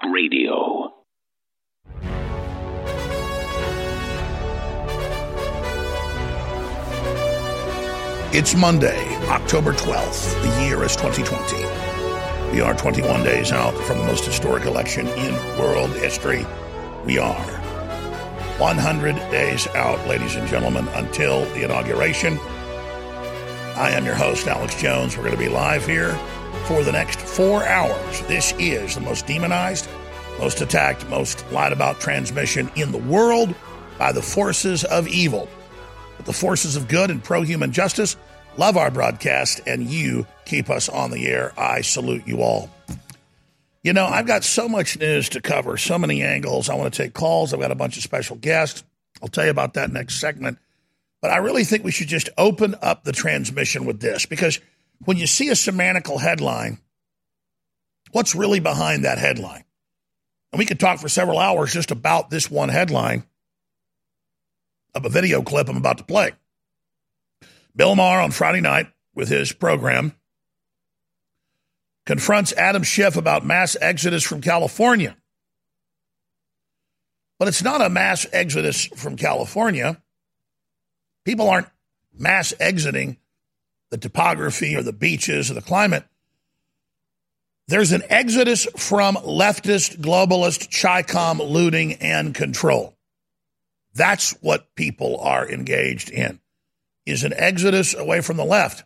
Talk Radio. It's Monday, October 12th. The year is 2020. We are 21 days out from the most historic election in world history. We are 100 days out, ladies and gentlemen, until the inauguration. I am your host, Alex Jones. We're going to be live here for the next four hours. This is the most demonized, most attacked, most lied about transmission in the world by the forces of evil. But the forces of good and pro human justice love our broadcast, and you keep us on the air. I salute you all. You know, I've got so much news to cover, so many angles. I want to take calls. I've got a bunch of special guests. I'll tell you about that next segment. But I really think we should just open up the transmission with this because when you see a semantical headline, what's really behind that headline? And we could talk for several hours just about this one headline of a video clip I'm about to play. Bill Maher on Friday night with his program confronts Adam Schiff about mass exodus from California. But it's not a mass exodus from California. People aren't mass exiting the topography or the beaches or the climate. There's an exodus from leftist, globalist, CHICOM looting and control. That's what people are engaged in, is an exodus away from the left.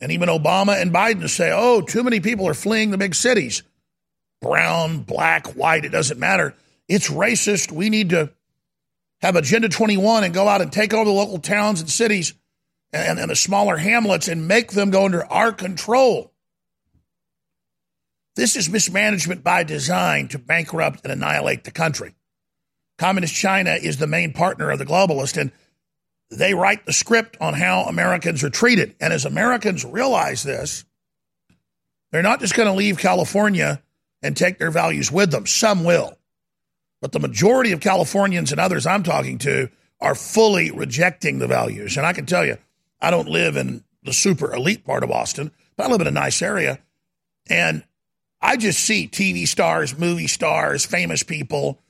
And even Obama and Biden say, oh, too many people are fleeing the big cities. Brown, black, white, it doesn't matter. It's racist. We need to have Agenda 21 and go out and take over the local towns and cities and, and the smaller hamlets and make them go under our control. This is mismanagement by design to bankrupt and annihilate the country. Communist China is the main partner of the globalist, and they write the script on how Americans are treated. And as Americans realize this, they're not just going to leave California and take their values with them. Some will. But the majority of Californians and others I'm talking to are fully rejecting the values. And I can tell you, I don't live in the super elite part of Austin, but I live in a nice area. And I just see TV stars, movie stars, famous people,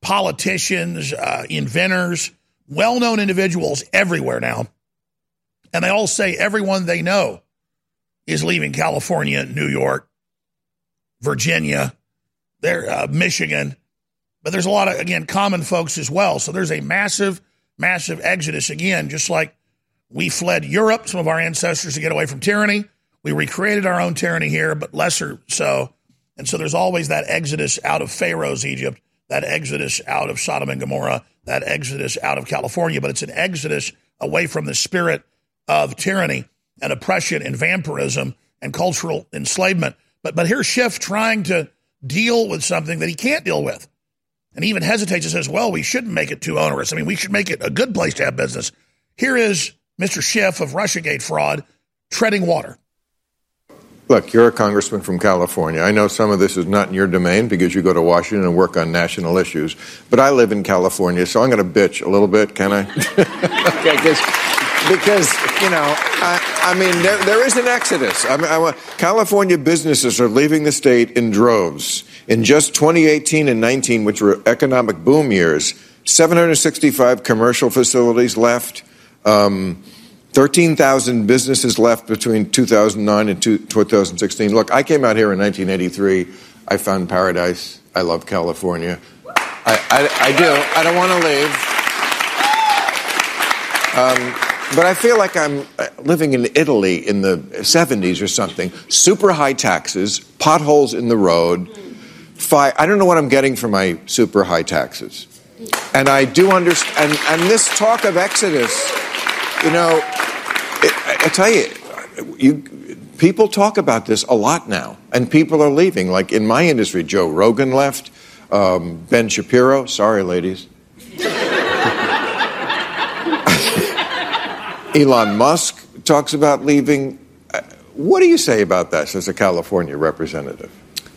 politicians, uh, inventors, well known individuals everywhere now. And they all say everyone they know is leaving California, New York, Virginia, there, uh, Michigan. But there's a lot of, again, common folks as well. So there's a massive, massive exodus again, just like we fled Europe, some of our ancestors, to get away from tyranny. We recreated our own tyranny here, but lesser so. And so there's always that exodus out of Pharaoh's Egypt, that exodus out of Sodom and Gomorrah, that exodus out of California. But it's an exodus away from the spirit of tyranny and oppression and vampirism and cultural enslavement. But but here's Schiff trying to deal with something that he can't deal with. And he even hesitates and says, well, we shouldn't make it too onerous. I mean, we should make it a good place to have business. Here is Mr. Schiff of Russiagate fraud treading water. Look, you're a congressman from California. I know some of this is not in your domain because you go to Washington and work on national issues. But I live in California, so I'm going to bitch a little bit, can I? okay, because, you know, I, I mean, there, there is an exodus. I mean, I, California businesses are leaving the state in droves. In just 2018 and 19, which were economic boom years, 765 commercial facilities left. Um, 13,000 businesses left between 2009 and 2016. Look, I came out here in 1983. I found paradise. I love California. I, I, I do. I don't want to leave. Um, but I feel like I'm uh, living in Italy in the 70s or something. Super high taxes, potholes in the road. Fi- I don't know what I'm getting for my super high taxes. And I do understand. And, and this talk of Exodus you know, it, I tell you, you people talk about this a lot now, and people are leaving. Like in my industry, Joe Rogan left, um, Ben Shapiro. Sorry, ladies. Elon Musk talks about leaving. Uh, what do you say about that as a California representative?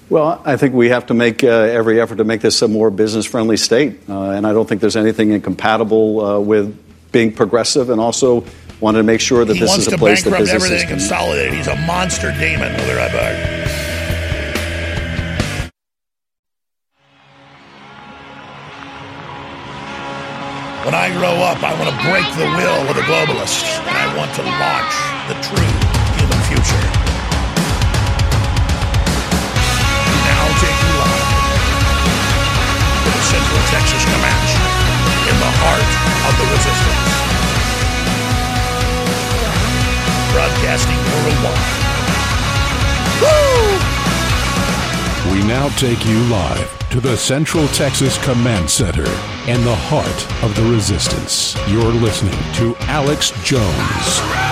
Well, I think we have to make uh, every effort to make this a more business friendly state. Uh, and I don't think there's anything incompatible uh, with being progressive and also wanted to make sure that he this is a place that businesses everything can consolidate. He's a monster demon. We'll be right back. When I grow up, I want to break the will of the globalists, and I want to launch the true human future. Now, take you live to the Central Texas Comanche heart of the resistance. Broadcasting worldwide. Woo! We now take you live to the Central Texas Command Center in the heart of the resistance. You're listening to Alex Jones.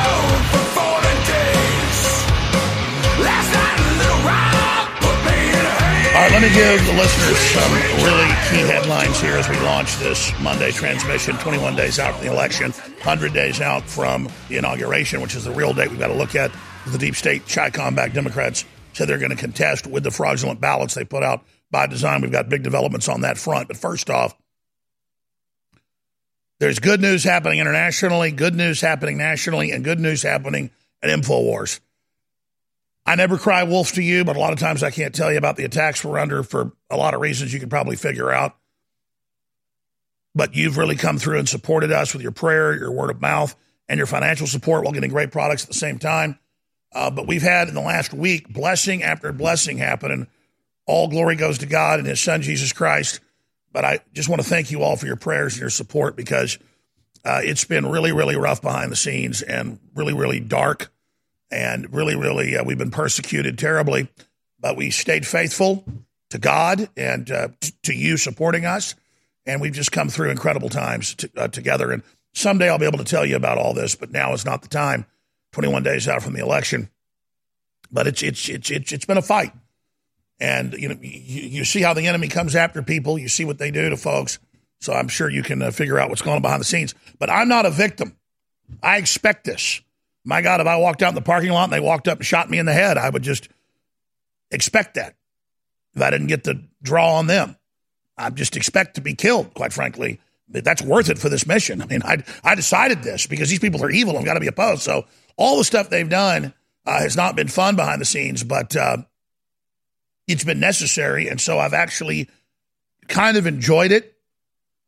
Right, let me give the listeners some really key headlines here as we launch this Monday transmission. 21 days out from the election, 100 days out from the inauguration, which is the real date we've got to look at. The deep state, Chi-Com backed Democrats said they're going to contest with the fraudulent ballots they put out by design. We've got big developments on that front. But first off, there's good news happening internationally, good news happening nationally, and good news happening at InfoWars. I never cry wolf to you, but a lot of times I can't tell you about the attacks we're under for a lot of reasons you can probably figure out. But you've really come through and supported us with your prayer, your word of mouth, and your financial support while getting great products at the same time. Uh, but we've had in the last week blessing after blessing happen, and all glory goes to God and His Son, Jesus Christ. But I just want to thank you all for your prayers and your support because uh, it's been really, really rough behind the scenes and really, really dark. And really, really, uh, we've been persecuted terribly. But we stayed faithful to God and uh, t- to you supporting us. And we've just come through incredible times t- uh, together. And someday I'll be able to tell you about all this, but now is not the time. 21 days out from the election. But it's it's it's it's, it's been a fight, and you know you, you see how the enemy comes after people. You see what they do to folks. So I'm sure you can uh, figure out what's going on behind the scenes. But I'm not a victim. I expect this. My God, if I walked out in the parking lot and they walked up and shot me in the head, I would just expect that. If I didn't get the draw on them, I just expect to be killed. Quite frankly, that's worth it for this mission. I mean, I I decided this because these people are evil and got to be opposed. So all the stuff they've done uh, has not been fun behind the scenes, but uh, it's been necessary. And so I've actually kind of enjoyed it,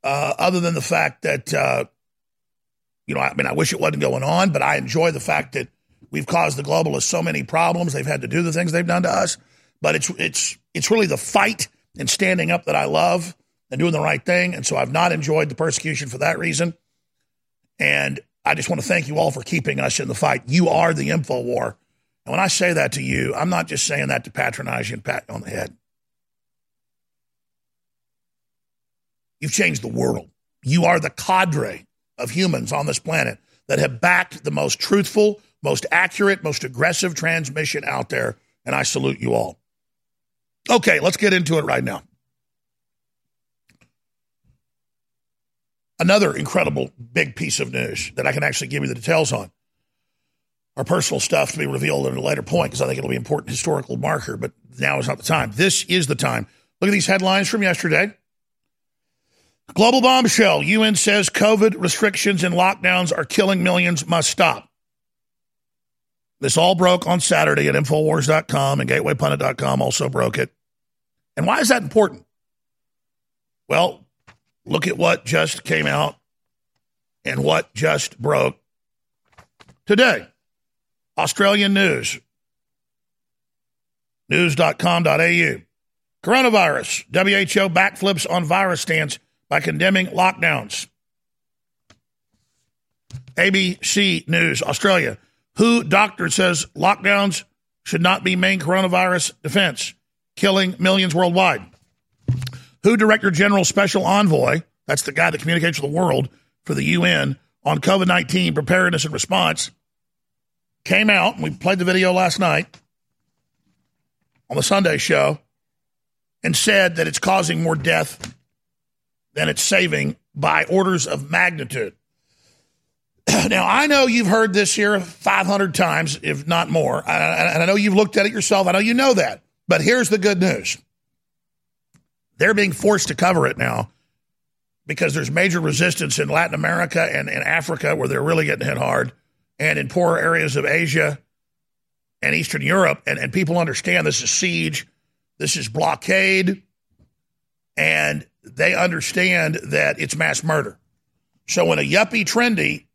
uh, other than the fact that, uh, you know, I mean, I wish it wasn't going on, but I enjoy the fact that we've caused the globalists so many problems. They've had to do the things they've done to us. But it's, it's, it's really the fight and standing up that I love and doing the right thing. And so I've not enjoyed the persecution for that reason. And I just want to thank you all for keeping us in the fight. You are the info war. And when I say that to you, I'm not just saying that to patronize you and pat you on the head. You've changed the world. You are the cadre of humans on this planet that have backed the most truthful, most accurate, most aggressive transmission out there. And I salute you all. Okay, let's get into it right now. Another incredible big piece of news that I can actually give you the details on. Our personal stuff to be revealed at a later point because I think it'll be an important historical marker, but now is not the time. This is the time. Look at these headlines from yesterday. Global bombshell. UN says COVID restrictions and lockdowns are killing millions, must stop. This all broke on Saturday at Infowars.com and GatewayPundit.com also broke it. And why is that important? Well, Look at what just came out and what just broke today. Australian news. News.com.au. Coronavirus. WHO backflips on virus stance by condemning lockdowns. ABC News, Australia. WHO doctor says lockdowns should not be main coronavirus defense, killing millions worldwide. WHO Director General Special Envoy, that's the guy that communicates with the world for the UN on COVID 19 preparedness and response, came out, and we played the video last night on the Sunday show, and said that it's causing more death than it's saving by orders of magnitude. now, I know you've heard this here 500 times, if not more, and I know you've looked at it yourself. I know you know that. But here's the good news they're being forced to cover it now because there's major resistance in Latin America and, and Africa where they're really getting hit hard, and in poorer areas of Asia and Eastern Europe. And, and people understand this is siege, this is blockade, and they understand that it's mass murder. So when a yuppie trendy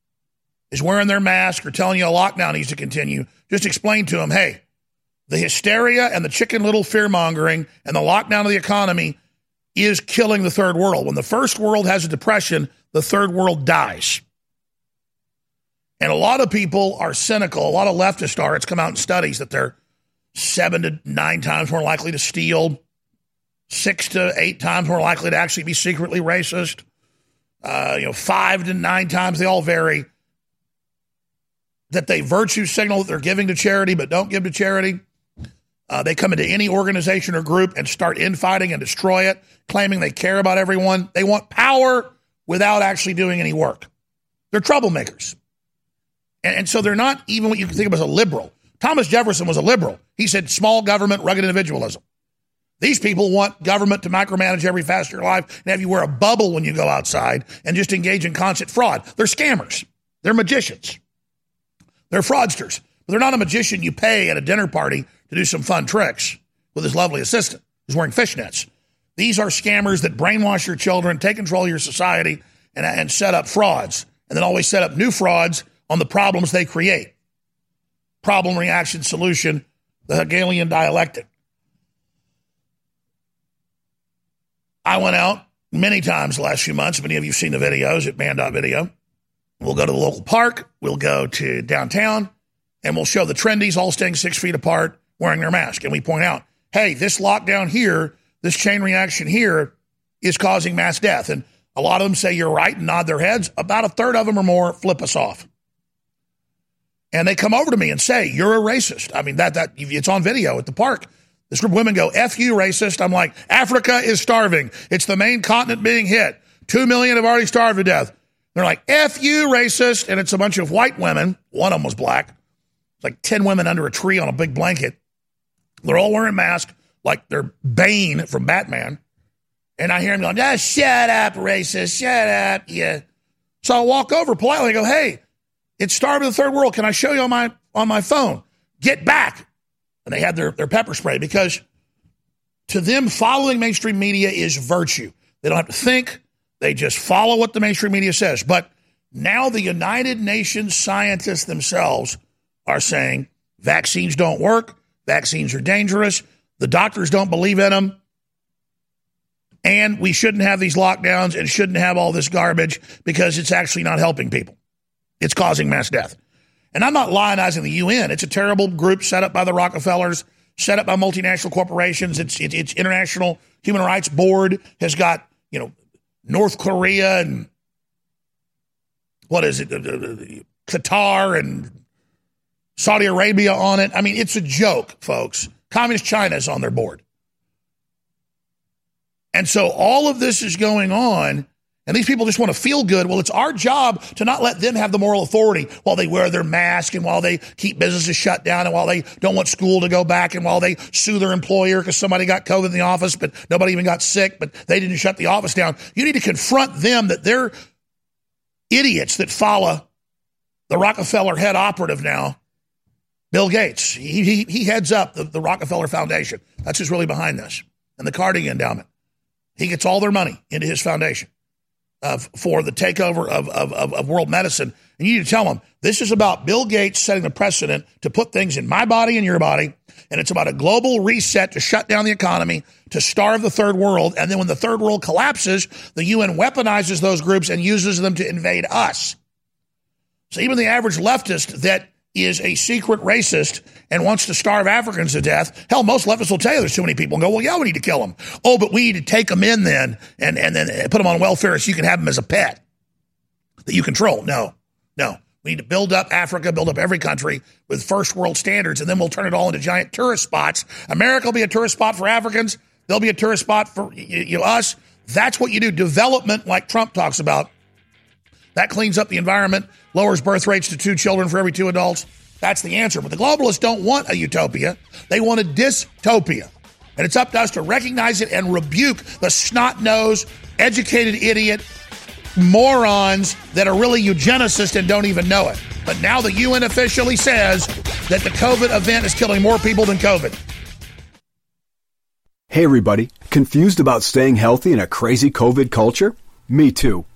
is wearing their mask or telling you a lockdown needs to continue, just explain to them, hey, the hysteria and the chicken little fear mongering and the lockdown of the economy is killing the third world. When the first world has a depression, the third world dies. And a lot of people are cynical. A lot of leftists are. It's come out in studies that they're seven to nine times more likely to steal, six to eight times more likely to actually be secretly racist, uh, you know, five to nine times. They all vary. That they virtue signal that they're giving to charity but don't give to charity. Uh, they come into any organization or group and start infighting and destroy it, claiming they care about everyone. They want power without actually doing any work. They're troublemakers. And, and so they're not even what you can think of as a liberal. Thomas Jefferson was a liberal. He said small government, rugged individualism. These people want government to micromanage every facet of your life and have you wear a bubble when you go outside and just engage in constant fraud. They're scammers. They're magicians. They're fraudsters. But they're not a magician you pay at a dinner party to do some fun tricks with his lovely assistant who's wearing fishnets. These are scammers that brainwash your children, take control of your society, and, and set up frauds, and then always set up new frauds on the problems they create. Problem, reaction, solution, the Hegelian dialectic. I went out many times the last few months. Many of you have seen the videos at Banned.video. We'll go to the local park, we'll go to downtown, and we'll show the trendies all staying six feet apart, wearing their mask. And we point out, hey, this lockdown here, this chain reaction here is causing mass death. And a lot of them say you're right and nod their heads. About a third of them or more flip us off. And they come over to me and say, You're a racist. I mean, that that it's on video at the park. This group of women go, F you, racist. I'm like, Africa is starving. It's the main continent being hit. Two million have already starved to death. They're like, F you, racist. And it's a bunch of white women. One of them was black. It's like 10 women under a tree on a big blanket. They're all wearing masks like they're Bane from Batman. And I hear him going, ah, shut up, racist, shut up. Yeah. So I walk over politely and go, hey, it's starving the third world. Can I show you on my on my phone? Get back. And they had their, their pepper spray because to them, following mainstream media is virtue. They don't have to think, they just follow what the mainstream media says. But now the United Nations scientists themselves are saying vaccines don't work, vaccines are dangerous, the doctors don't believe in them, and we shouldn't have these lockdowns and shouldn't have all this garbage because it's actually not helping people. It's causing mass death. And I'm not lionizing the UN. It's a terrible group set up by the Rockefellers, set up by multinational corporations. It's, it, it's International Human Rights Board has got, you know, North Korea and what is it, uh, uh, uh, Qatar and Saudi Arabia on it. I mean, it's a joke, folks. Communist China is on their board. And so all of this is going on and these people just want to feel good. Well, it's our job to not let them have the moral authority while they wear their mask and while they keep businesses shut down and while they don't want school to go back and while they sue their employer because somebody got COVID in the office, but nobody even got sick, but they didn't shut the office down. You need to confront them that they're idiots that follow the Rockefeller head operative now, Bill Gates. He, he, he heads up the, the Rockefeller Foundation. That's who's really behind this. And the Carnegie Endowment. He gets all their money into his foundation of, for the takeover of, of, of, of world medicine. And you need to tell them this is about Bill Gates setting the precedent to put things in my body and your body. And it's about a global reset to shut down the economy, to starve the third world. And then when the third world collapses, the UN weaponizes those groups and uses them to invade us. So even the average leftist that is a secret racist and wants to starve Africans to death, hell, most leftists will tell you there's too many people and go, well, yeah, we need to kill them. Oh, but we need to take them in then and, and then put them on welfare so you can have them as a pet that you control. No, no. We need to build up Africa, build up every country with first world standards, and then we'll turn it all into giant tourist spots. America will be a tourist spot for Africans. There'll be a tourist spot for you, you us. That's what you do. Development, like Trump talks about, that cleans up the environment, lowers birth rates to two children for every two adults. That's the answer. But the globalists don't want a utopia, they want a dystopia. And it's up to us to recognize it and rebuke the snot nosed, educated idiot morons that are really eugenicists and don't even know it. But now the UN officially says that the COVID event is killing more people than COVID. Hey, everybody. Confused about staying healthy in a crazy COVID culture? Me too.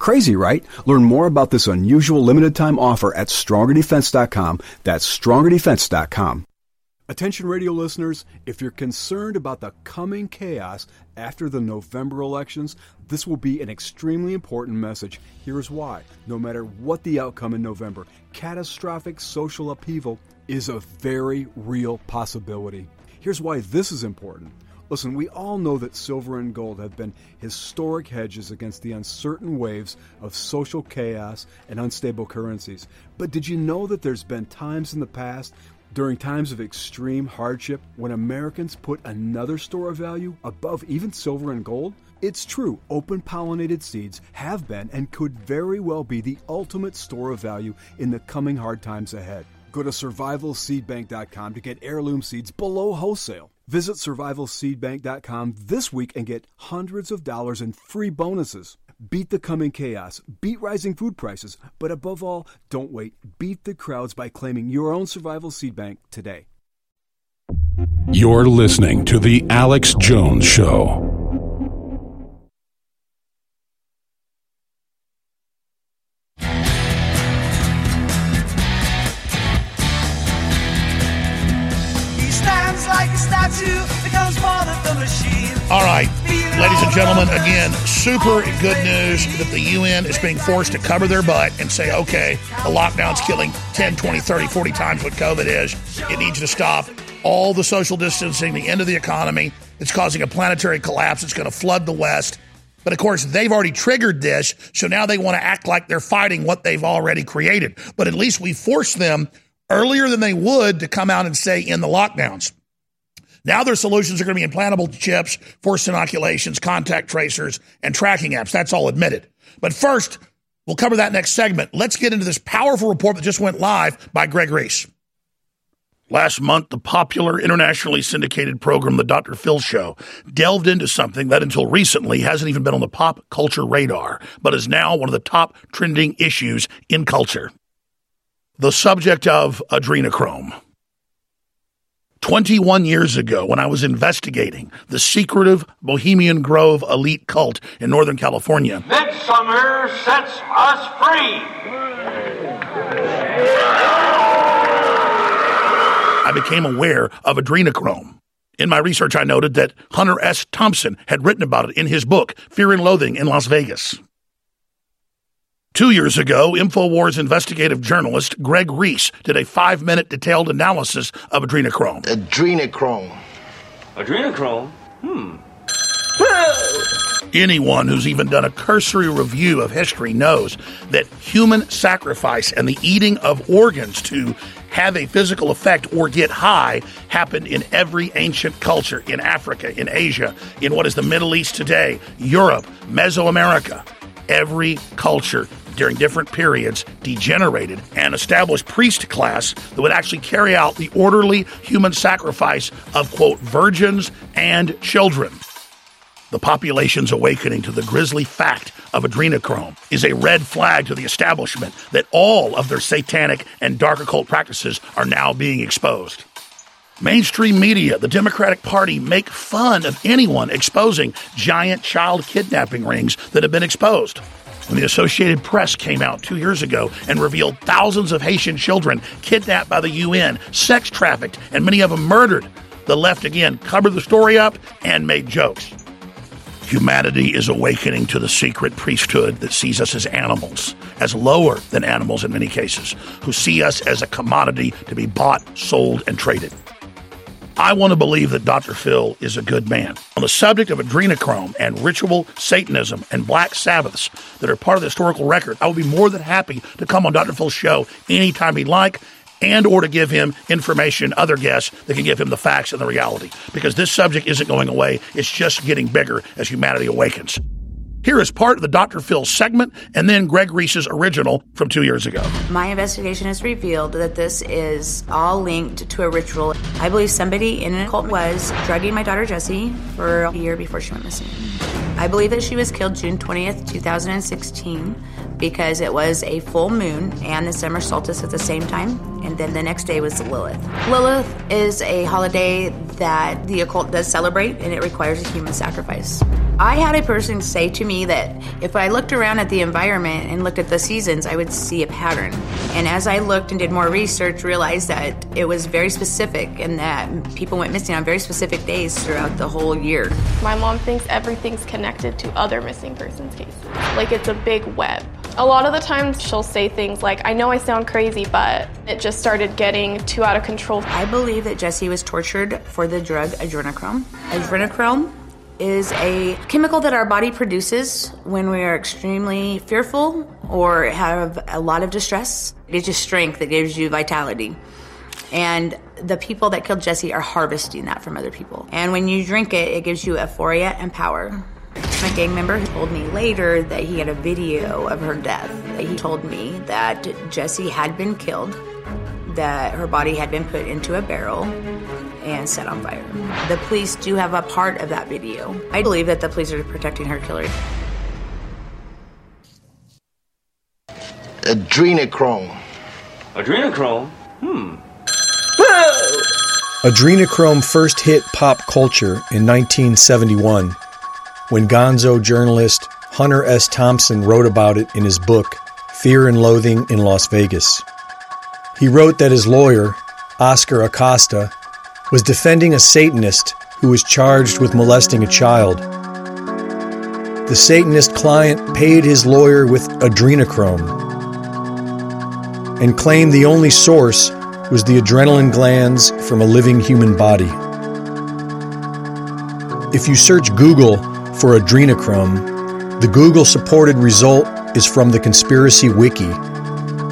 Crazy, right? Learn more about this unusual limited time offer at strongerdefense.com. That's strongerdefense.com. Attention radio listeners, if you're concerned about the coming chaos after the November elections, this will be an extremely important message. Here's why. No matter what the outcome in November, catastrophic social upheaval is a very real possibility. Here's why this is important. Listen, we all know that silver and gold have been historic hedges against the uncertain waves of social chaos and unstable currencies. But did you know that there's been times in the past, during times of extreme hardship, when Americans put another store of value above even silver and gold? It's true, open pollinated seeds have been and could very well be the ultimate store of value in the coming hard times ahead. Go to survivalseedbank.com to get heirloom seeds below wholesale. Visit survivalseedbank.com this week and get hundreds of dollars in free bonuses. Beat the coming chaos, beat rising food prices, but above all, don't wait. Beat the crowds by claiming your own survival seed bank today. You're listening to The Alex Jones Show. All right, ladies and gentlemen, again, super good news that the UN is being forced to cover their butt and say, okay, the lockdown's killing 10, 20, 30, 40 times what COVID is. It needs to stop. All the social distancing, the end of the economy, it's causing a planetary collapse. It's going to flood the West. But of course, they've already triggered this, so now they want to act like they're fighting what they've already created. But at least we forced them earlier than they would to come out and say in the lockdowns. Now their solutions are going to be implantable chips, forced inoculations, contact tracers, and tracking apps. That's all admitted. But first, we'll cover that next segment. Let's get into this powerful report that just went live by Greg Reese. Last month, the popular internationally syndicated program, The Dr. Phil Show, delved into something that until recently hasn't even been on the pop culture radar, but is now one of the top trending issues in culture. The subject of adrenochrome. 21 years ago, when I was investigating the secretive Bohemian Grove elite cult in Northern California, Midsummer sets us free. I became aware of adrenochrome. In my research, I noted that Hunter S. Thompson had written about it in his book, Fear and Loathing in Las Vegas. Two years ago, InfoWars investigative journalist Greg Reese did a five minute detailed analysis of adrenochrome. Adrenochrome. Adrenochrome? Hmm. Anyone who's even done a cursory review of history knows that human sacrifice and the eating of organs to have a physical effect or get high happened in every ancient culture in Africa, in Asia, in what is the Middle East today, Europe, Mesoamerica. Every culture during different periods degenerated and established priest class that would actually carry out the orderly human sacrifice of, quote, virgins and children. The population's awakening to the grisly fact of adrenochrome is a red flag to the establishment that all of their satanic and dark occult practices are now being exposed. Mainstream media, the Democratic Party, make fun of anyone exposing giant child kidnapping rings that have been exposed. When the Associated Press came out two years ago and revealed thousands of Haitian children kidnapped by the UN, sex trafficked, and many of them murdered, the left again covered the story up and made jokes. Humanity is awakening to the secret priesthood that sees us as animals, as lower than animals in many cases, who see us as a commodity to be bought, sold, and traded. I want to believe that Dr. Phil is a good man. On the subject of adrenochrome and ritual Satanism and black Sabbaths that are part of the historical record, I would be more than happy to come on Dr. Phil's show anytime he'd like and or to give him information, other guests that can give him the facts and the reality. Because this subject isn't going away. It's just getting bigger as humanity awakens. Here is part of the Dr. Phil segment and then Greg Reese's original from two years ago. My investigation has revealed that this is all linked to a ritual. I believe somebody in an cult was drugging my daughter Jessie for a year before she went missing. I believe that she was killed June 20th, 2016 because it was a full moon and the summer solstice at the same time. And then the next day was Lilith. Lilith is a holiday that the occult does celebrate and it requires a human sacrifice. I had a person say to me that if I looked around at the environment and looked at the seasons, I would see a pattern. And as I looked and did more research, realized that it was very specific and that people went missing on very specific days throughout the whole year. My mom thinks everything's connected to other missing persons cases. Like it's a big web. A lot of the times she'll say things like, I know I sound crazy, but it just started getting too out of control. I believe that Jesse was tortured for the drug adrenochrome. Adrenochrome is a chemical that our body produces when we are extremely fearful or have a lot of distress. It gives you strength, it gives you vitality. And the people that killed Jesse are harvesting that from other people. And when you drink it, it gives you euphoria and power. My gang member told me later that he had a video of her death. He told me that Jesse had been killed, that her body had been put into a barrel and set on fire. The police do have a part of that video. I believe that the police are protecting her killer. Adrenochrome. Adrenochrome? Hmm. Adrenochrome first hit pop culture in 1971 when gonzo journalist Hunter S. Thompson wrote about it in his book, Fear and Loathing in Las Vegas. He wrote that his lawyer, Oscar Acosta, was defending a Satanist who was charged with molesting a child. The Satanist client paid his lawyer with adrenochrome and claimed the only source was the adrenaline glands from a living human body. If you search Google for adrenochrome, the Google supported result is from the Conspiracy Wiki,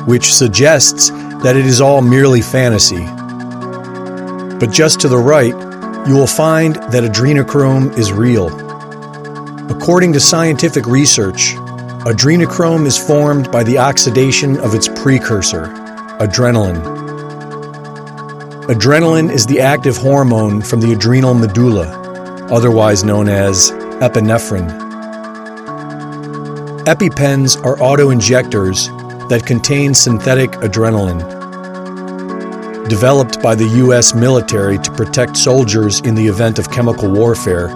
which suggests that it is all merely fantasy. But just to the right, you will find that adrenochrome is real. According to scientific research, adrenochrome is formed by the oxidation of its precursor, adrenaline. Adrenaline is the active hormone from the adrenal medulla, otherwise known as epinephrine. EpiPens are auto injectors that contain synthetic adrenaline. Developed by the U.S. military to protect soldiers in the event of chemical warfare,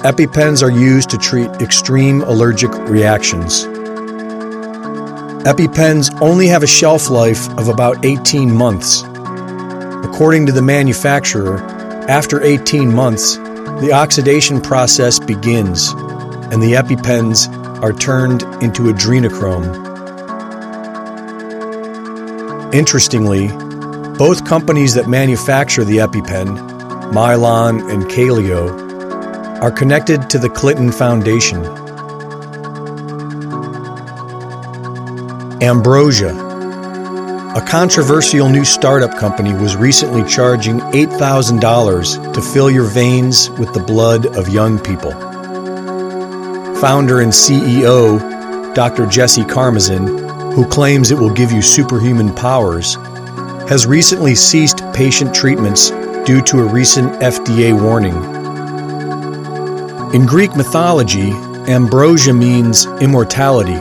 EpiPens are used to treat extreme allergic reactions. EpiPens only have a shelf life of about 18 months. According to the manufacturer, after 18 months, the oxidation process begins and the EpiPens are turned into adrenochrome. Interestingly, both companies that manufacture the EpiPen, Mylan and Kaleo, are connected to the Clinton Foundation. Ambrosia, a controversial new startup company, was recently charging $8,000 to fill your veins with the blood of young people. Founder and CEO, Dr. Jesse Karmazin, who claims it will give you superhuman powers, has recently ceased patient treatments due to a recent FDA warning. In Greek mythology, ambrosia means immortality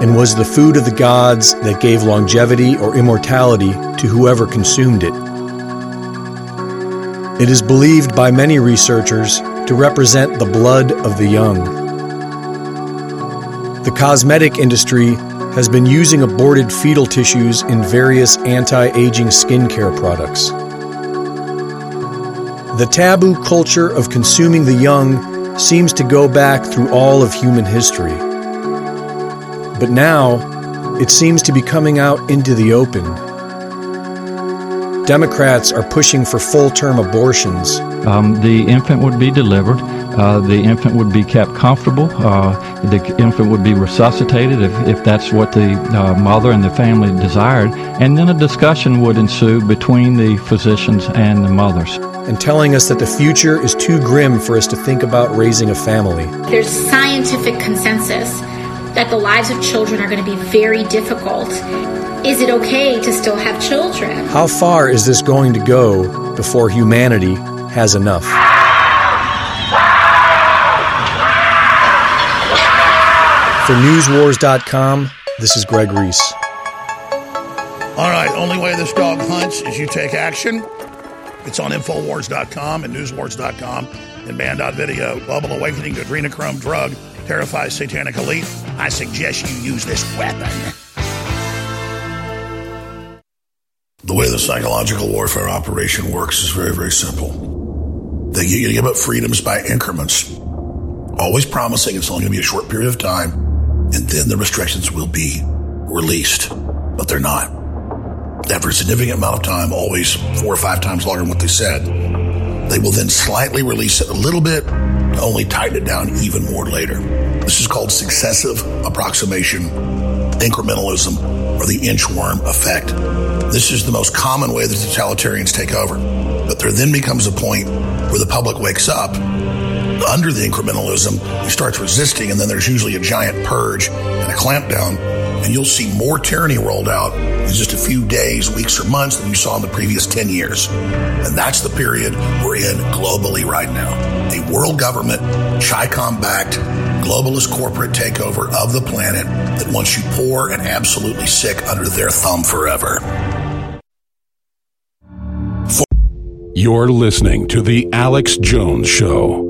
and was the food of the gods that gave longevity or immortality to whoever consumed it. It is believed by many researchers to represent the blood of the young. The cosmetic industry has been using aborted fetal tissues in various anti aging skincare products. The taboo culture of consuming the young seems to go back through all of human history. But now, it seems to be coming out into the open. Democrats are pushing for full term abortions. Um, the infant would be delivered. Uh, the infant would be kept comfortable. Uh, the infant would be resuscitated if, if that's what the uh, mother and the family desired. And then a discussion would ensue between the physicians and the mothers. And telling us that the future is too grim for us to think about raising a family. There's scientific consensus that the lives of children are going to be very difficult. Is it okay to still have children? How far is this going to go before humanity has enough? For NewsWars.com, this is Greg Reese. All right, only way this dog hunts is you take action. It's on Infowars.com and NewsWars.com and Banned.video. Global Awakening to Adrenochrome Drug terrifies Satanic Elite. I suggest you use this weapon. The way the psychological warfare operation works is very, very simple. They get you to give up freedoms by increments, always promising it's only going to be a short period of time, and then the restrictions will be released. But they're not. After a significant amount of time, always four or five times longer than what they said, they will then slightly release it a little bit to only tighten it down even more later. This is called successive approximation incrementalism or the inchworm effect. This is the most common way that totalitarians take over. But there then becomes a point where the public wakes up under the incrementalism, he starts resisting, and then there's usually a giant purge and a clampdown, and you'll see more tyranny rolled out in just a few days, weeks, or months than you saw in the previous 10 years. And that's the period we're in globally right now. A world government, CHICOM backed, globalist corporate takeover of the planet that wants you poor and absolutely sick under their thumb forever. You're listening to The Alex Jones Show.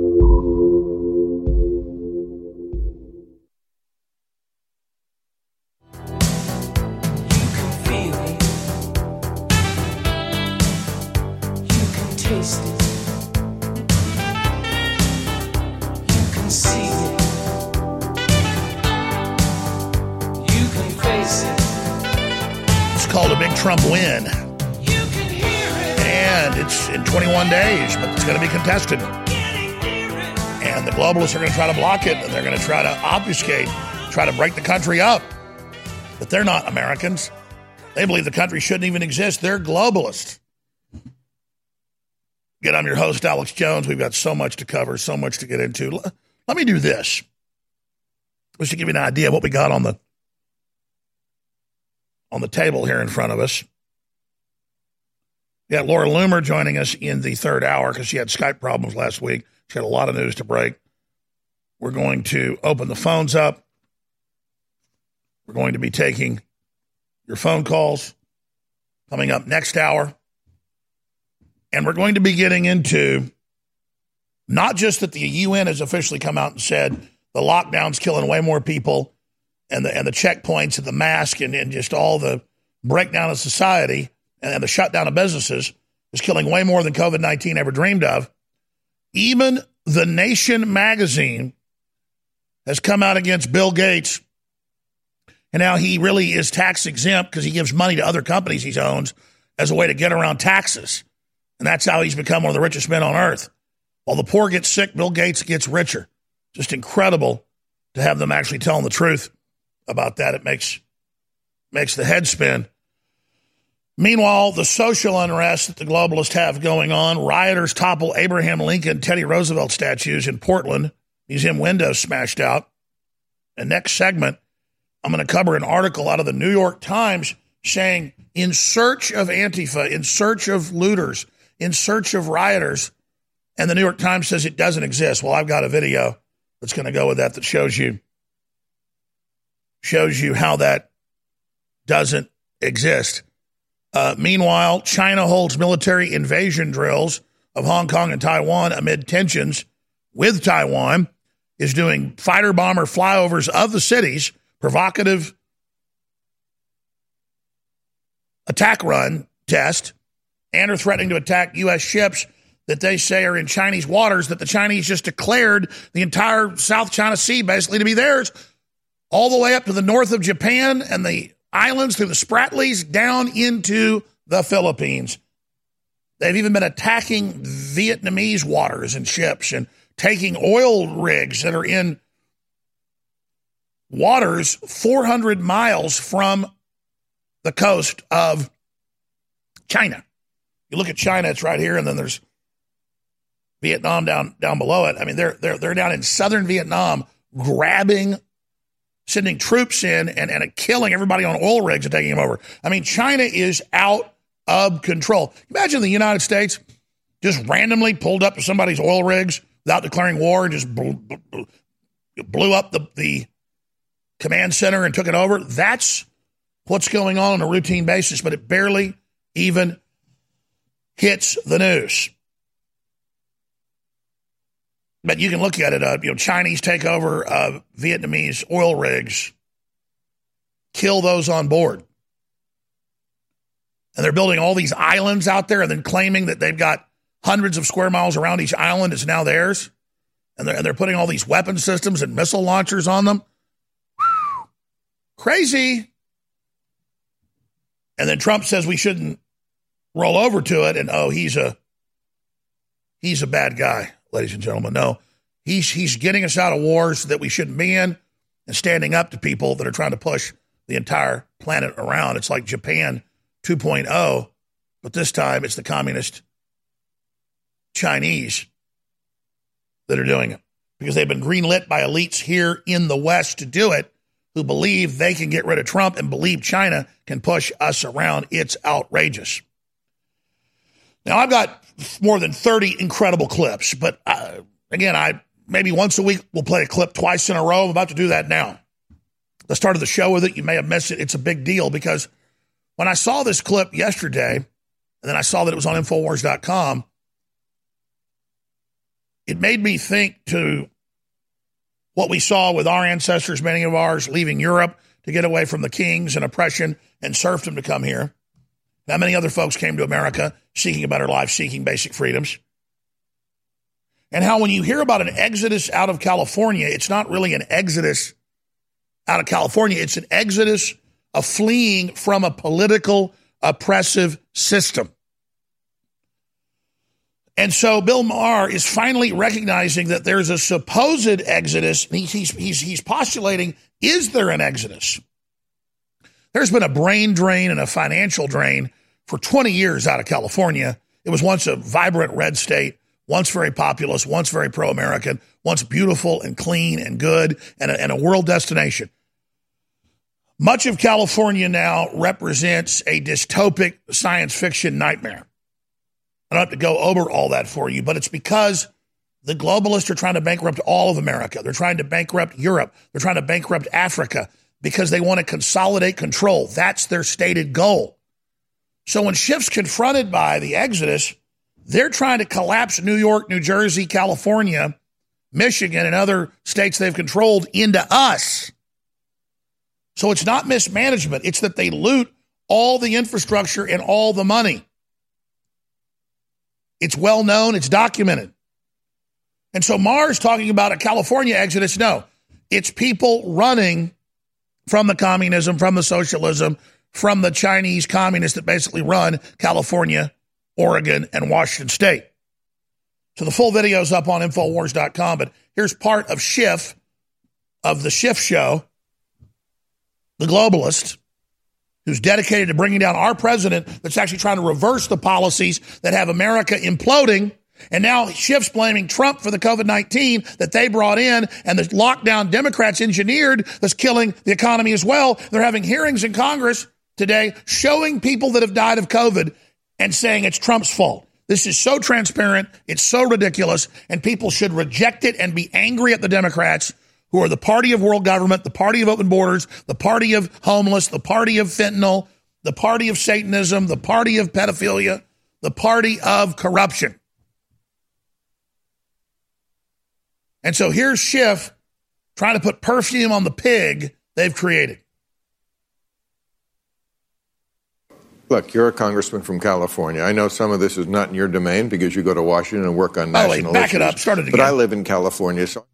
And the globalists are going to try to block it, and they're going to try to obfuscate, try to break the country up. But they're not Americans. They believe the country shouldn't even exist. They're globalists. Again, I'm your host, Alex Jones. We've got so much to cover, so much to get into. Let me do this. Just to give you an idea of what we got on the on the table here in front of us. We Laura Loomer joining us in the third hour because she had Skype problems last week. She had a lot of news to break. We're going to open the phones up. We're going to be taking your phone calls coming up next hour. And we're going to be getting into not just that the UN has officially come out and said the lockdown's killing way more people and the and the checkpoints and the mask and, and just all the breakdown of society and, the shutdown of businesses is killing way more than COVID 19 ever dreamed of. Even the Nation magazine has come out against Bill Gates. And now he really is tax exempt because he gives money to other companies he owns as a way to get around taxes. And that's how he's become one of the richest men on earth. While the poor get sick, Bill Gates gets richer. Just incredible to have them actually telling the truth about that. It makes makes the head spin. Meanwhile, the social unrest that the globalists have going on, rioters topple Abraham Lincoln, Teddy Roosevelt statues in Portland, museum windows smashed out. And next segment, I'm going to cover an article out of the New York Times saying, in search of Antifa, in search of looters, in search of rioters, and the New York Times says it doesn't exist. Well, I've got a video that's going to go with that that shows you shows you how that doesn't exist. Uh, meanwhile, China holds military invasion drills of Hong Kong and Taiwan amid tensions with Taiwan, is doing fighter bomber flyovers of the cities, provocative attack run test, and are threatening to attack U.S. ships that they say are in Chinese waters that the Chinese just declared the entire South China Sea basically to be theirs, all the way up to the north of Japan and the islands through the Spratlys down into the Philippines. They've even been attacking Vietnamese waters and ships and taking oil rigs that are in waters 400 miles from the coast of China. You look at China, it's right here, and then there's Vietnam down down below it. I mean, they're they're they're down in southern Vietnam grabbing, sending troops in and, and killing everybody on oil rigs and taking them over. I mean, China is out of control. Imagine the United States just randomly pulled up to somebody's oil rigs without declaring war and just blew, blew up the, the command center and took it over. That's what's going on on a routine basis, but it barely even hits the news. But you can look at it. Uh, you know, Chinese take over uh, Vietnamese oil rigs, kill those on board, and they're building all these islands out there, and then claiming that they've got hundreds of square miles around each island is now theirs, and they're, and they're putting all these weapon systems and missile launchers on them. Crazy. And then Trump says we shouldn't roll over to it, and oh, he's a he's a bad guy, ladies and gentlemen. No, he's he's getting us out of wars that we shouldn't be in, and standing up to people that are trying to push the entire planet around. It's like Japan 2.0, but this time it's the communist Chinese that are doing it because they've been greenlit by elites here in the West to do it who believe they can get rid of Trump and believe China can push us around. It's outrageous. Now, I've got more than 30 incredible clips, but uh, again, I maybe once a week we'll play a clip twice in a row. I'm about to do that now. The start of the show with it, you may have missed it. It's a big deal because when I saw this clip yesterday, and then I saw that it was on Infowars.com, it made me think to what we saw with our ancestors, many of ours leaving Europe to get away from the kings and oppression and serfdom to come here. Now, many other folks came to America seeking a better life, seeking basic freedoms. And how, when you hear about an exodus out of California, it's not really an exodus out of California, it's an exodus of fleeing from a political oppressive system. And so Bill Maher is finally recognizing that there's a supposed exodus. He's, he's, he's postulating is there an exodus? There's been a brain drain and a financial drain for 20 years out of California. It was once a vibrant red state, once very populous, once very pro American, once beautiful and clean and good, and a, and a world destination. Much of California now represents a dystopic science fiction nightmare. I don't have to go over all that for you, but it's because the globalists are trying to bankrupt all of America. They're trying to bankrupt Europe. They're trying to bankrupt Africa because they want to consolidate control. That's their stated goal. So when Schiff's confronted by the Exodus, they're trying to collapse New York, New Jersey, California, Michigan, and other states they've controlled into us. So it's not mismanagement, it's that they loot all the infrastructure and all the money. It's well known, it's documented. And so Maher's talking about a California exodus. No, it's people running from the communism, from the socialism, from the Chinese communists that basically run California, Oregon, and Washington State. So the full video is up on Infowars.com, but here's part of Schiff, of the Schiff show, the globalist, who's dedicated to bringing down our president that's actually trying to reverse the policies that have America imploding. And now Schiff's blaming Trump for the COVID 19 that they brought in and the lockdown Democrats engineered that's killing the economy as well. They're having hearings in Congress today showing people that have died of COVID and saying it's Trump's fault. This is so transparent. It's so ridiculous. And people should reject it and be angry at the Democrats who are the party of world government, the party of open borders, the party of homeless, the party of fentanyl, the party of Satanism, the party of pedophilia, the party of corruption. And so here's Schiff trying to put perfume on the pig they've created. Look, you're a congressman from California. I know some of this is not in your domain because you go to Washington and work on national oh, back issues. it up. Start it again. But I live in California, so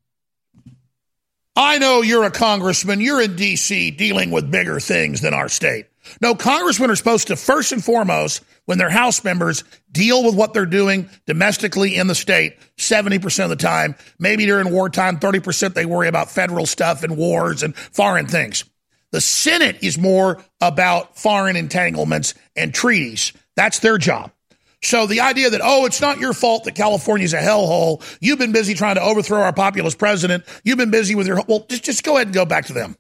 I know you're a congressman. You're in D.C. dealing with bigger things than our state. No, congressmen are supposed to first and foremost, when they're House members, deal with what they're doing domestically in the state 70% of the time. Maybe during wartime, 30% they worry about federal stuff and wars and foreign things. The Senate is more about foreign entanglements and treaties. That's their job. So the idea that, oh, it's not your fault that California's a hellhole. You've been busy trying to overthrow our populist president. You've been busy with your, well, just, just go ahead and go back to them.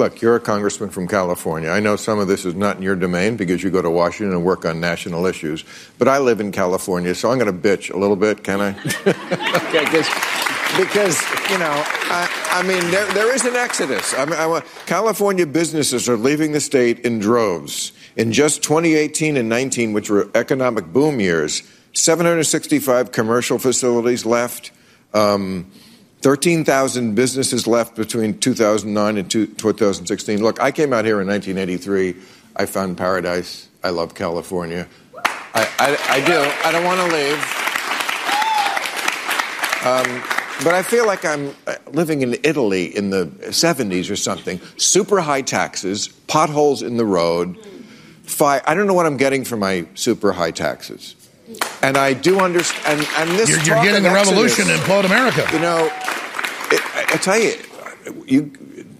Look, you're a congressman from California. I know some of this is not in your domain because you go to Washington and work on national issues, but I live in California, so I'm going to bitch a little bit, can I? okay, because, you know, I, I, mean, there, there is an exodus. I mean, I, California businesses are leaving the state in droves. In just 2018 and 19, which were economic boom years, 765 commercial facilities left. Um, 13,000 businesses left between 2009 and 2016. Look, I came out here in 1983. I found paradise. I love California. I, I, I do. I don't want to leave. Um, but I feel like I'm uh, living in Italy in the 70s or something. Super high taxes, potholes in the road. Fi- I don't know what I'm getting for my super high taxes. And I do understand. And, and this you're, you're getting the Exodus, revolution in Quote America. You know, it, I, I tell you, you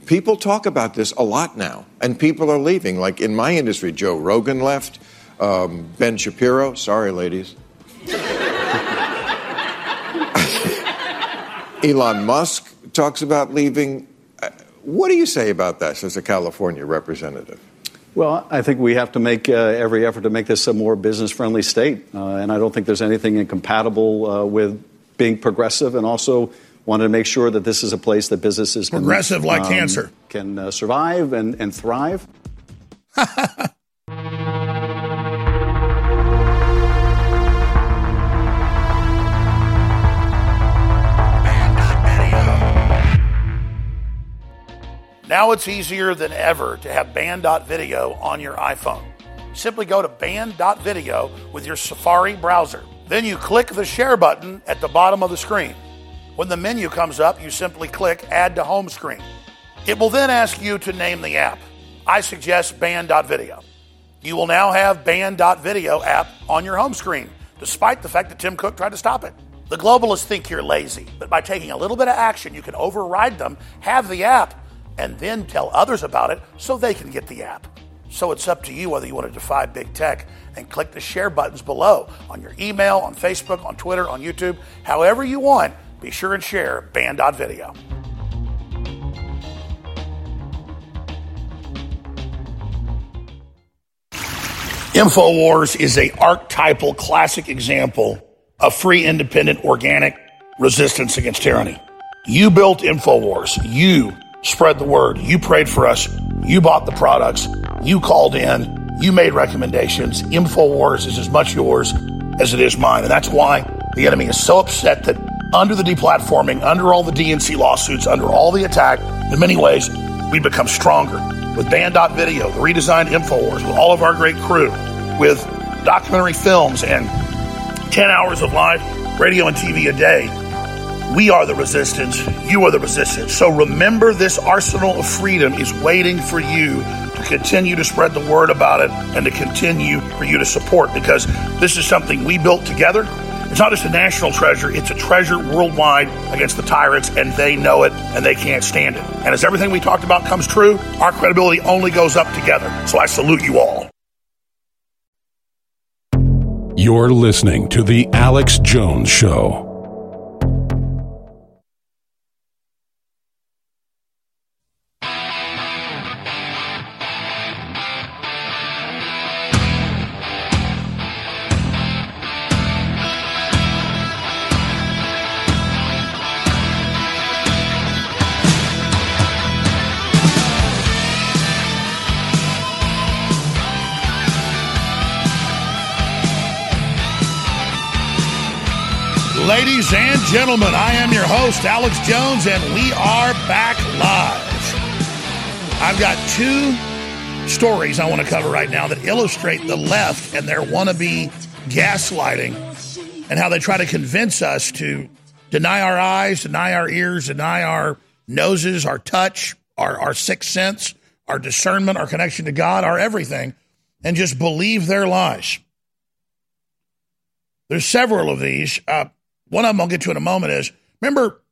people talk about this a lot now, and people are leaving. Like in my industry, Joe Rogan left, um, Ben Shapiro. Sorry, ladies. Elon Musk talks about leaving. Uh, what do you say about that as a California representative? Well, I think we have to make uh, every effort to make this a more business friendly state. Uh, and I don't think there's anything incompatible uh, with being progressive and also wanted to make sure that this is a place that businesses can, progressive like um, cancer can uh, survive and, and thrive. Now it's easier than ever to have Banned.video on your iPhone. Simply go to Banned.video with your Safari browser. Then you click the share button at the bottom of the screen. When the menu comes up, you simply click Add to Home Screen. It will then ask you to name the app. I suggest Banned.video. You will now have Banned.video app on your home screen, despite the fact that Tim Cook tried to stop it. The globalists think you're lazy, but by taking a little bit of action, you can override them, have the app, and then tell others about it so they can get the app. So it's up to you whether you want to defy big tech and click the share buttons below on your email, on Facebook, on Twitter, on YouTube, however you want. Be sure and share Banned.video. InfoWars is a archetypal classic example of free, independent, organic resistance against tyranny. You built InfoWars. You spread the word. You prayed for us. You bought the products. You called in. You made recommendations. InfoWars is as much yours as it is mine. And that's why the enemy is so upset that under the deplatforming, under all the DNC lawsuits, under all the attack, in many ways, we become stronger. With Banned.video, the redesigned InfoWars, with all of our great crew, with documentary films and 10 hours of live radio and TV a day, we are the resistance. You are the resistance. So remember, this arsenal of freedom is waiting for you to continue to spread the word about it and to continue for you to support because this is something we built together. It's not just a national treasure, it's a treasure worldwide against the tyrants, and they know it and they can't stand it. And as everything we talked about comes true, our credibility only goes up together. So I salute you all. You're listening to The Alex Jones Show. Ladies and gentlemen, I am your host, Alex Jones, and we are back live. I've got two stories I want to cover right now that illustrate the left and their wannabe gaslighting and how they try to convince us to deny our eyes, deny our ears, deny our noses, our touch, our, our sixth sense, our discernment, our connection to God, our everything, and just believe their lies. There's several of these. Uh, one of them I'll get to in a moment is remember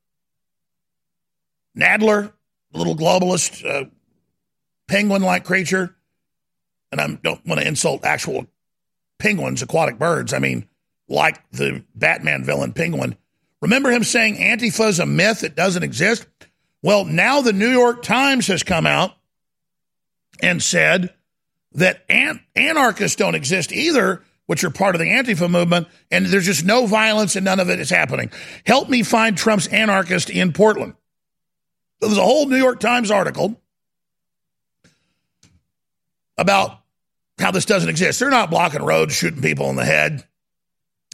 Nadler, the little globalist uh, penguin like creature? And I don't want to insult actual penguins, aquatic birds. I mean, like the Batman villain penguin. Remember him saying Antifa is a myth, it doesn't exist? Well, now the New York Times has come out and said that an- anarchists don't exist either, which are part of the Antifa movement, and there's just no violence and none of it is happening. Help me find Trump's anarchist in Portland. There was a whole New York Times article about how this doesn't exist. They're not blocking roads, shooting people in the head.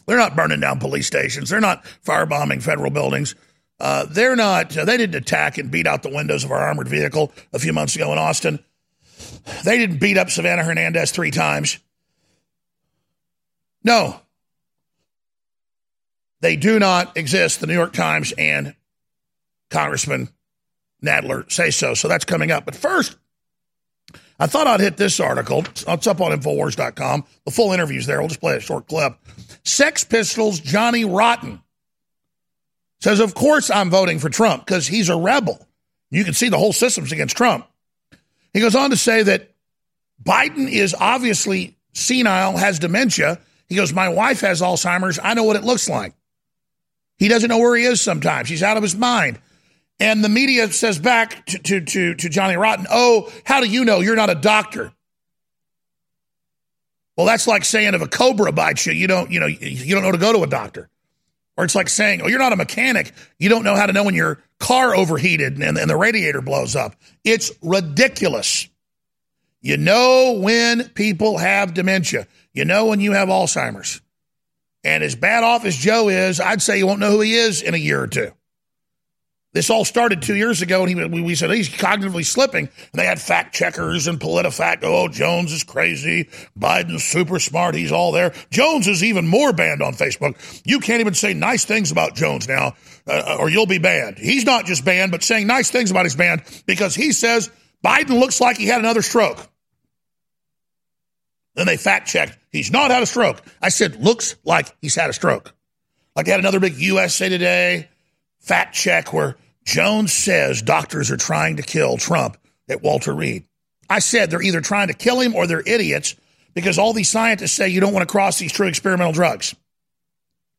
They're not burning down police stations. They're not firebombing federal buildings. Uh, they're not. Uh, they didn't attack and beat out the windows of our armored vehicle a few months ago in Austin. They didn't beat up Savannah Hernandez three times. No, they do not exist. The New York Times and Congressman Nadler say so. So that's coming up. But first, I thought I'd hit this article. It's up on Infowars.com. The full interview's there. We'll just play a short clip. Sex Pistols Johnny Rotten says, Of course I'm voting for Trump because he's a rebel. You can see the whole system's against Trump. He goes on to say that Biden is obviously senile, has dementia. He goes, My wife has Alzheimer's. I know what it looks like. He doesn't know where he is sometimes. He's out of his mind. And the media says back to, to, to, to Johnny Rotten, Oh, how do you know? You're not a doctor. Well, that's like saying if a cobra bites you, you don't, you know, you don't know to go to a doctor. Or it's like saying, oh, you're not a mechanic. You don't know how to know when your car overheated and, and the radiator blows up. It's ridiculous. You know when people have dementia. You know when you have Alzheimer's. And as bad off as Joe is, I'd say you won't know who he is in a year or two. This all started two years ago, and he, we said he's cognitively slipping. And they had fact checkers and PolitiFact. Oh, Jones is crazy. Biden's super smart. He's all there. Jones is even more banned on Facebook. You can't even say nice things about Jones now, uh, or you'll be banned. He's not just banned, but saying nice things about his banned because he says Biden looks like he had another stroke. Then they fact checked. He's not had a stroke. I said, looks like he's had a stroke. Like they had another big USA Today fact check where Jones says doctors are trying to kill Trump at Walter Reed. I said they're either trying to kill him or they're idiots because all these scientists say you don't want to cross these true experimental drugs.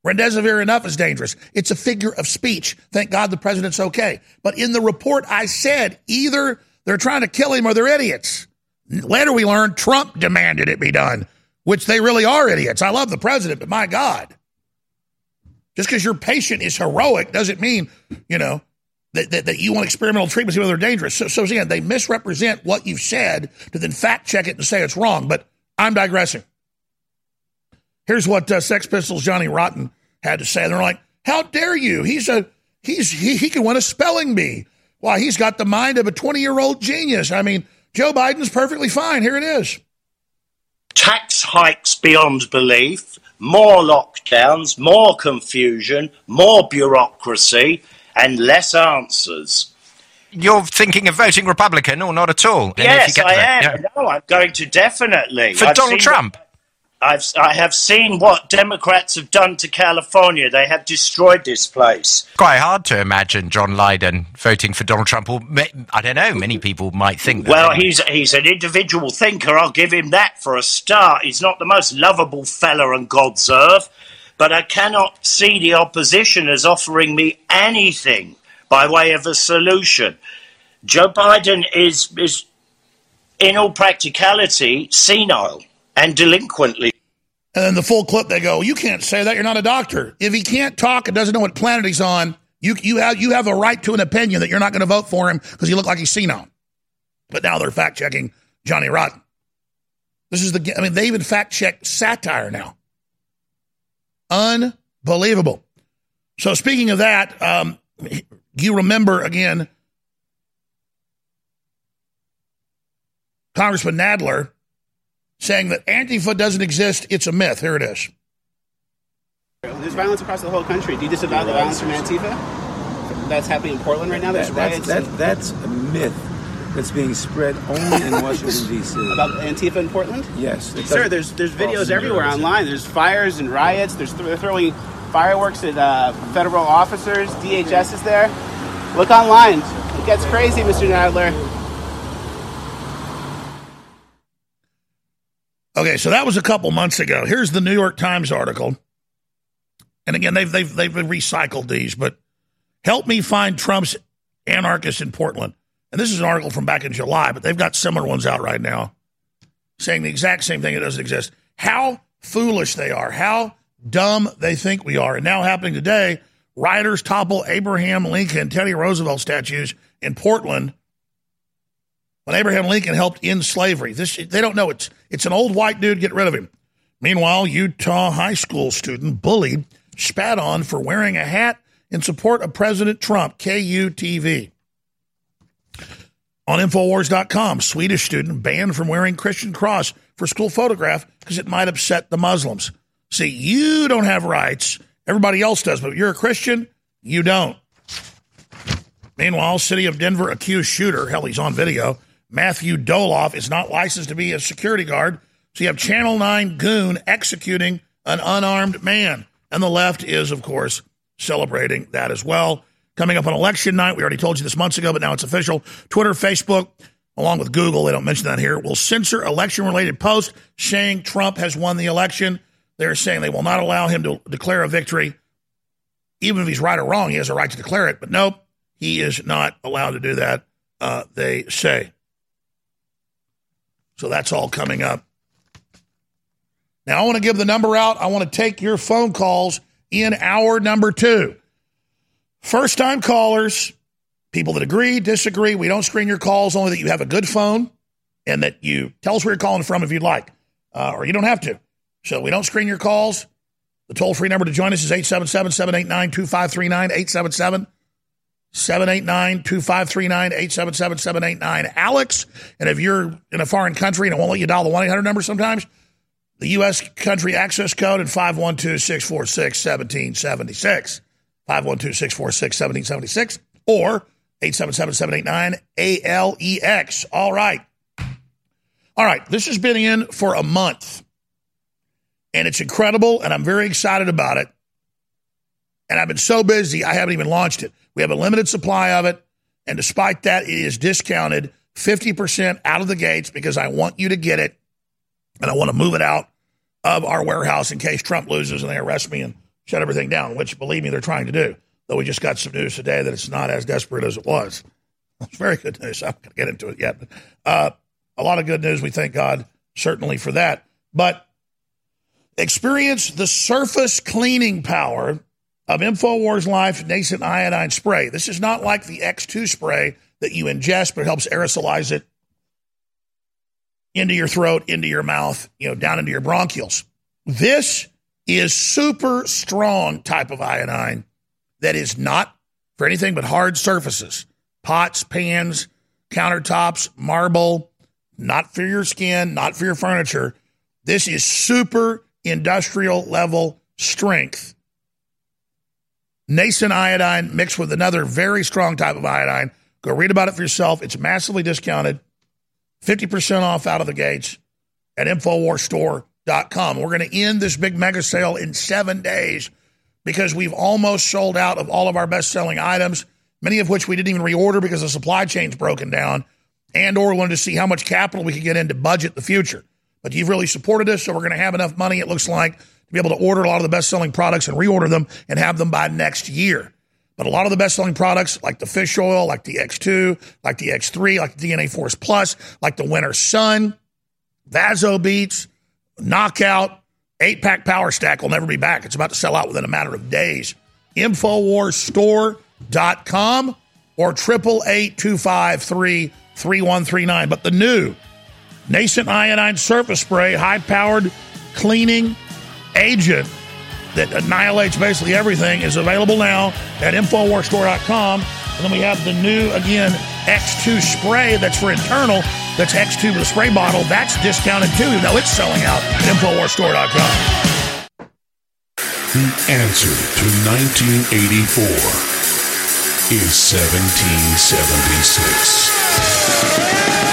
Remdesivir enough is dangerous. It's a figure of speech. Thank God the president's okay. But in the report, I said either they're trying to kill him or they're idiots. Later, we learned Trump demanded it be done, which they really are idiots. I love the president, but my God. Just because your patient is heroic doesn't mean, you know, that, that, that you want experimental treatments even though they're dangerous. So, so again, they misrepresent what you've said to then fact check it and say it's wrong. But I'm digressing. Here's what uh, Sex Pistols Johnny Rotten had to say. They're like, "How dare you? He's a he's he, he can win a spelling bee. Why he's got the mind of a 20 year old genius. I mean, Joe Biden's perfectly fine. Here it is. Tax hikes beyond belief, more lockdowns, more confusion, more bureaucracy, and less answers. You're thinking of voting Republican or not at all? Yes, I am. Yeah. No, I'm going to definitely. For I've Donald Trump? I've, I have seen what Democrats have done to California. They have destroyed this place. Quite hard to imagine John Lydon voting for Donald Trump. Or I don't know. Many people might think. well, he's he's an individual thinker. I'll give him that for a start. He's not the most lovable fella on God's earth, but I cannot see the opposition as offering me anything by way of a solution. Joe Biden is is in all practicality senile and delinquently. And then the full clip, they go, "You can't say that. You're not a doctor. If he can't talk and doesn't know what planet he's on, you you have you have a right to an opinion that you're not going to vote for him because you look like he's senile." But now they're fact checking Johnny Rotten. This is the. I mean, they even fact check satire now. Unbelievable. So speaking of that, um, you remember again, Congressman Nadler saying that Antifa doesn't exist. It's a myth. Here it is. There's violence across the whole country. Do you disavow the violence from Antifa? That's happening in Portland right now. There's that, riots. That's, that, that's a myth. that's being spread only in Washington D.C. About Antifa in Portland? Yes, Sir, there's there's videos everywhere narrative. online. There's fires and riots. There's they're throwing fireworks at uh, federal officers. DHS is there. Look online. It gets crazy, Mr. Nadler. Okay, so that was a couple months ago. Here's the New York Times article. And again, they've they've they've recycled these, but help me find Trump's anarchists in Portland. And this is an article from back in July, but they've got similar ones out right now saying the exact same thing. It doesn't exist. How foolish they are. How dumb they think we are. And now happening today, rioters topple Abraham Lincoln, Teddy Roosevelt statues in Portland when Abraham Lincoln helped end slavery. This they don't know it's it's an old white dude. Get rid of him. Meanwhile, Utah high school student bullied, spat on for wearing a hat in support of President Trump. KUTV. On Infowars.com, Swedish student banned from wearing Christian cross for school photograph because it might upset the Muslims. See, you don't have rights. Everybody else does, but you're a Christian, you don't. Meanwhile, city of Denver accused shooter, hell, he's on video. Matthew Dolloff is not licensed to be a security guard. So you have Channel 9 goon executing an unarmed man. And the left is, of course, celebrating that as well. Coming up on election night, we already told you this months ago, but now it's official. Twitter, Facebook, along with Google, they don't mention that here, will censor election related posts saying Trump has won the election. They're saying they will not allow him to declare a victory. Even if he's right or wrong, he has a right to declare it. But nope, he is not allowed to do that, uh, they say. So that's all coming up. Now, I want to give the number out. I want to take your phone calls in hour number two. First time callers, people that agree, disagree, we don't screen your calls, only that you have a good phone and that you tell us where you're calling from if you'd like, uh, or you don't have to. So we don't screen your calls. The toll free number to join us is 877 789 2539, 877 789 2539, 877 789 Alex. And if you're in a foreign country and it won't let you dial the 1 800 number sometimes, the U.S. country access code and 512 646 1776. 512 646 1776 or 877 789 ALEX. All right. All right. This has been in for a month and it's incredible and I'm very excited about it. And I've been so busy, I haven't even launched it. We have a limited supply of it. And despite that, it is discounted 50% out of the gates because I want you to get it and I want to move it out of our warehouse in case Trump loses and they arrest me and shut everything down, which believe me, they're trying to do. Though we just got some news today that it's not as desperate as it was. It's very good news. I'm not going to get into it yet. But, uh, a lot of good news. We thank God certainly for that. But experience the surface cleaning power of InfoWars Life Nascent Iodine Spray. This is not like the X2 spray that you ingest, but it helps aerosolize it into your throat, into your mouth, you know, down into your bronchioles. This is super strong type of iodine that is not for anything but hard surfaces, pots, pans, countertops, marble, not for your skin, not for your furniture. This is super industrial level strength. Nascent iodine mixed with another very strong type of iodine. Go read about it for yourself. It's massively discounted. 50% off out of the gates at InfoWarsStore.com. We're going to end this big mega sale in seven days because we've almost sold out of all of our best selling items, many of which we didn't even reorder because the supply chain's broken down and or wanted to see how much capital we could get into budget the future. But you've really supported us, so we're going to have enough money, it looks like, to be able to order a lot of the best selling products and reorder them and have them by next year. But a lot of the best selling products, like the fish oil, like the X2, like the X3, like the DNA Force Plus, like the Winter Sun, Vaso Beats, Knockout, eight pack Power Stack will never be back. It's about to sell out within a matter of days. Infowarsstore.com or triple eight two five three three one three nine. But the new nascent iodine surface spray, high powered cleaning agent that annihilates basically everything is available now at InfoWarsStore.com. And then we have the new, again, X2 spray that's for internal. That's X2 with a spray bottle. That's discounted too, even though it's selling out at InfoWarsStore.com. The answer to 1984 is 1776.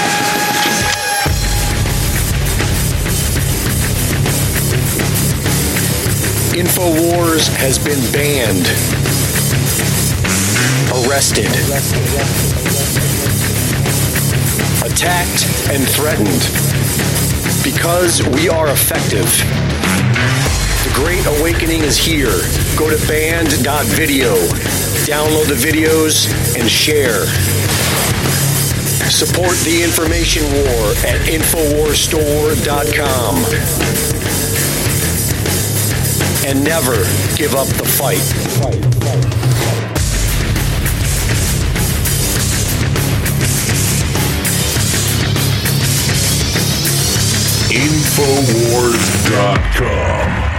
InfoWars has been banned, arrested, attacked, and threatened because we are effective. The Great Awakening is here. Go to Banned.video, download the videos, and share. Support the information war at InfoWarsStore.com. And never give up the fight. Infowars.com.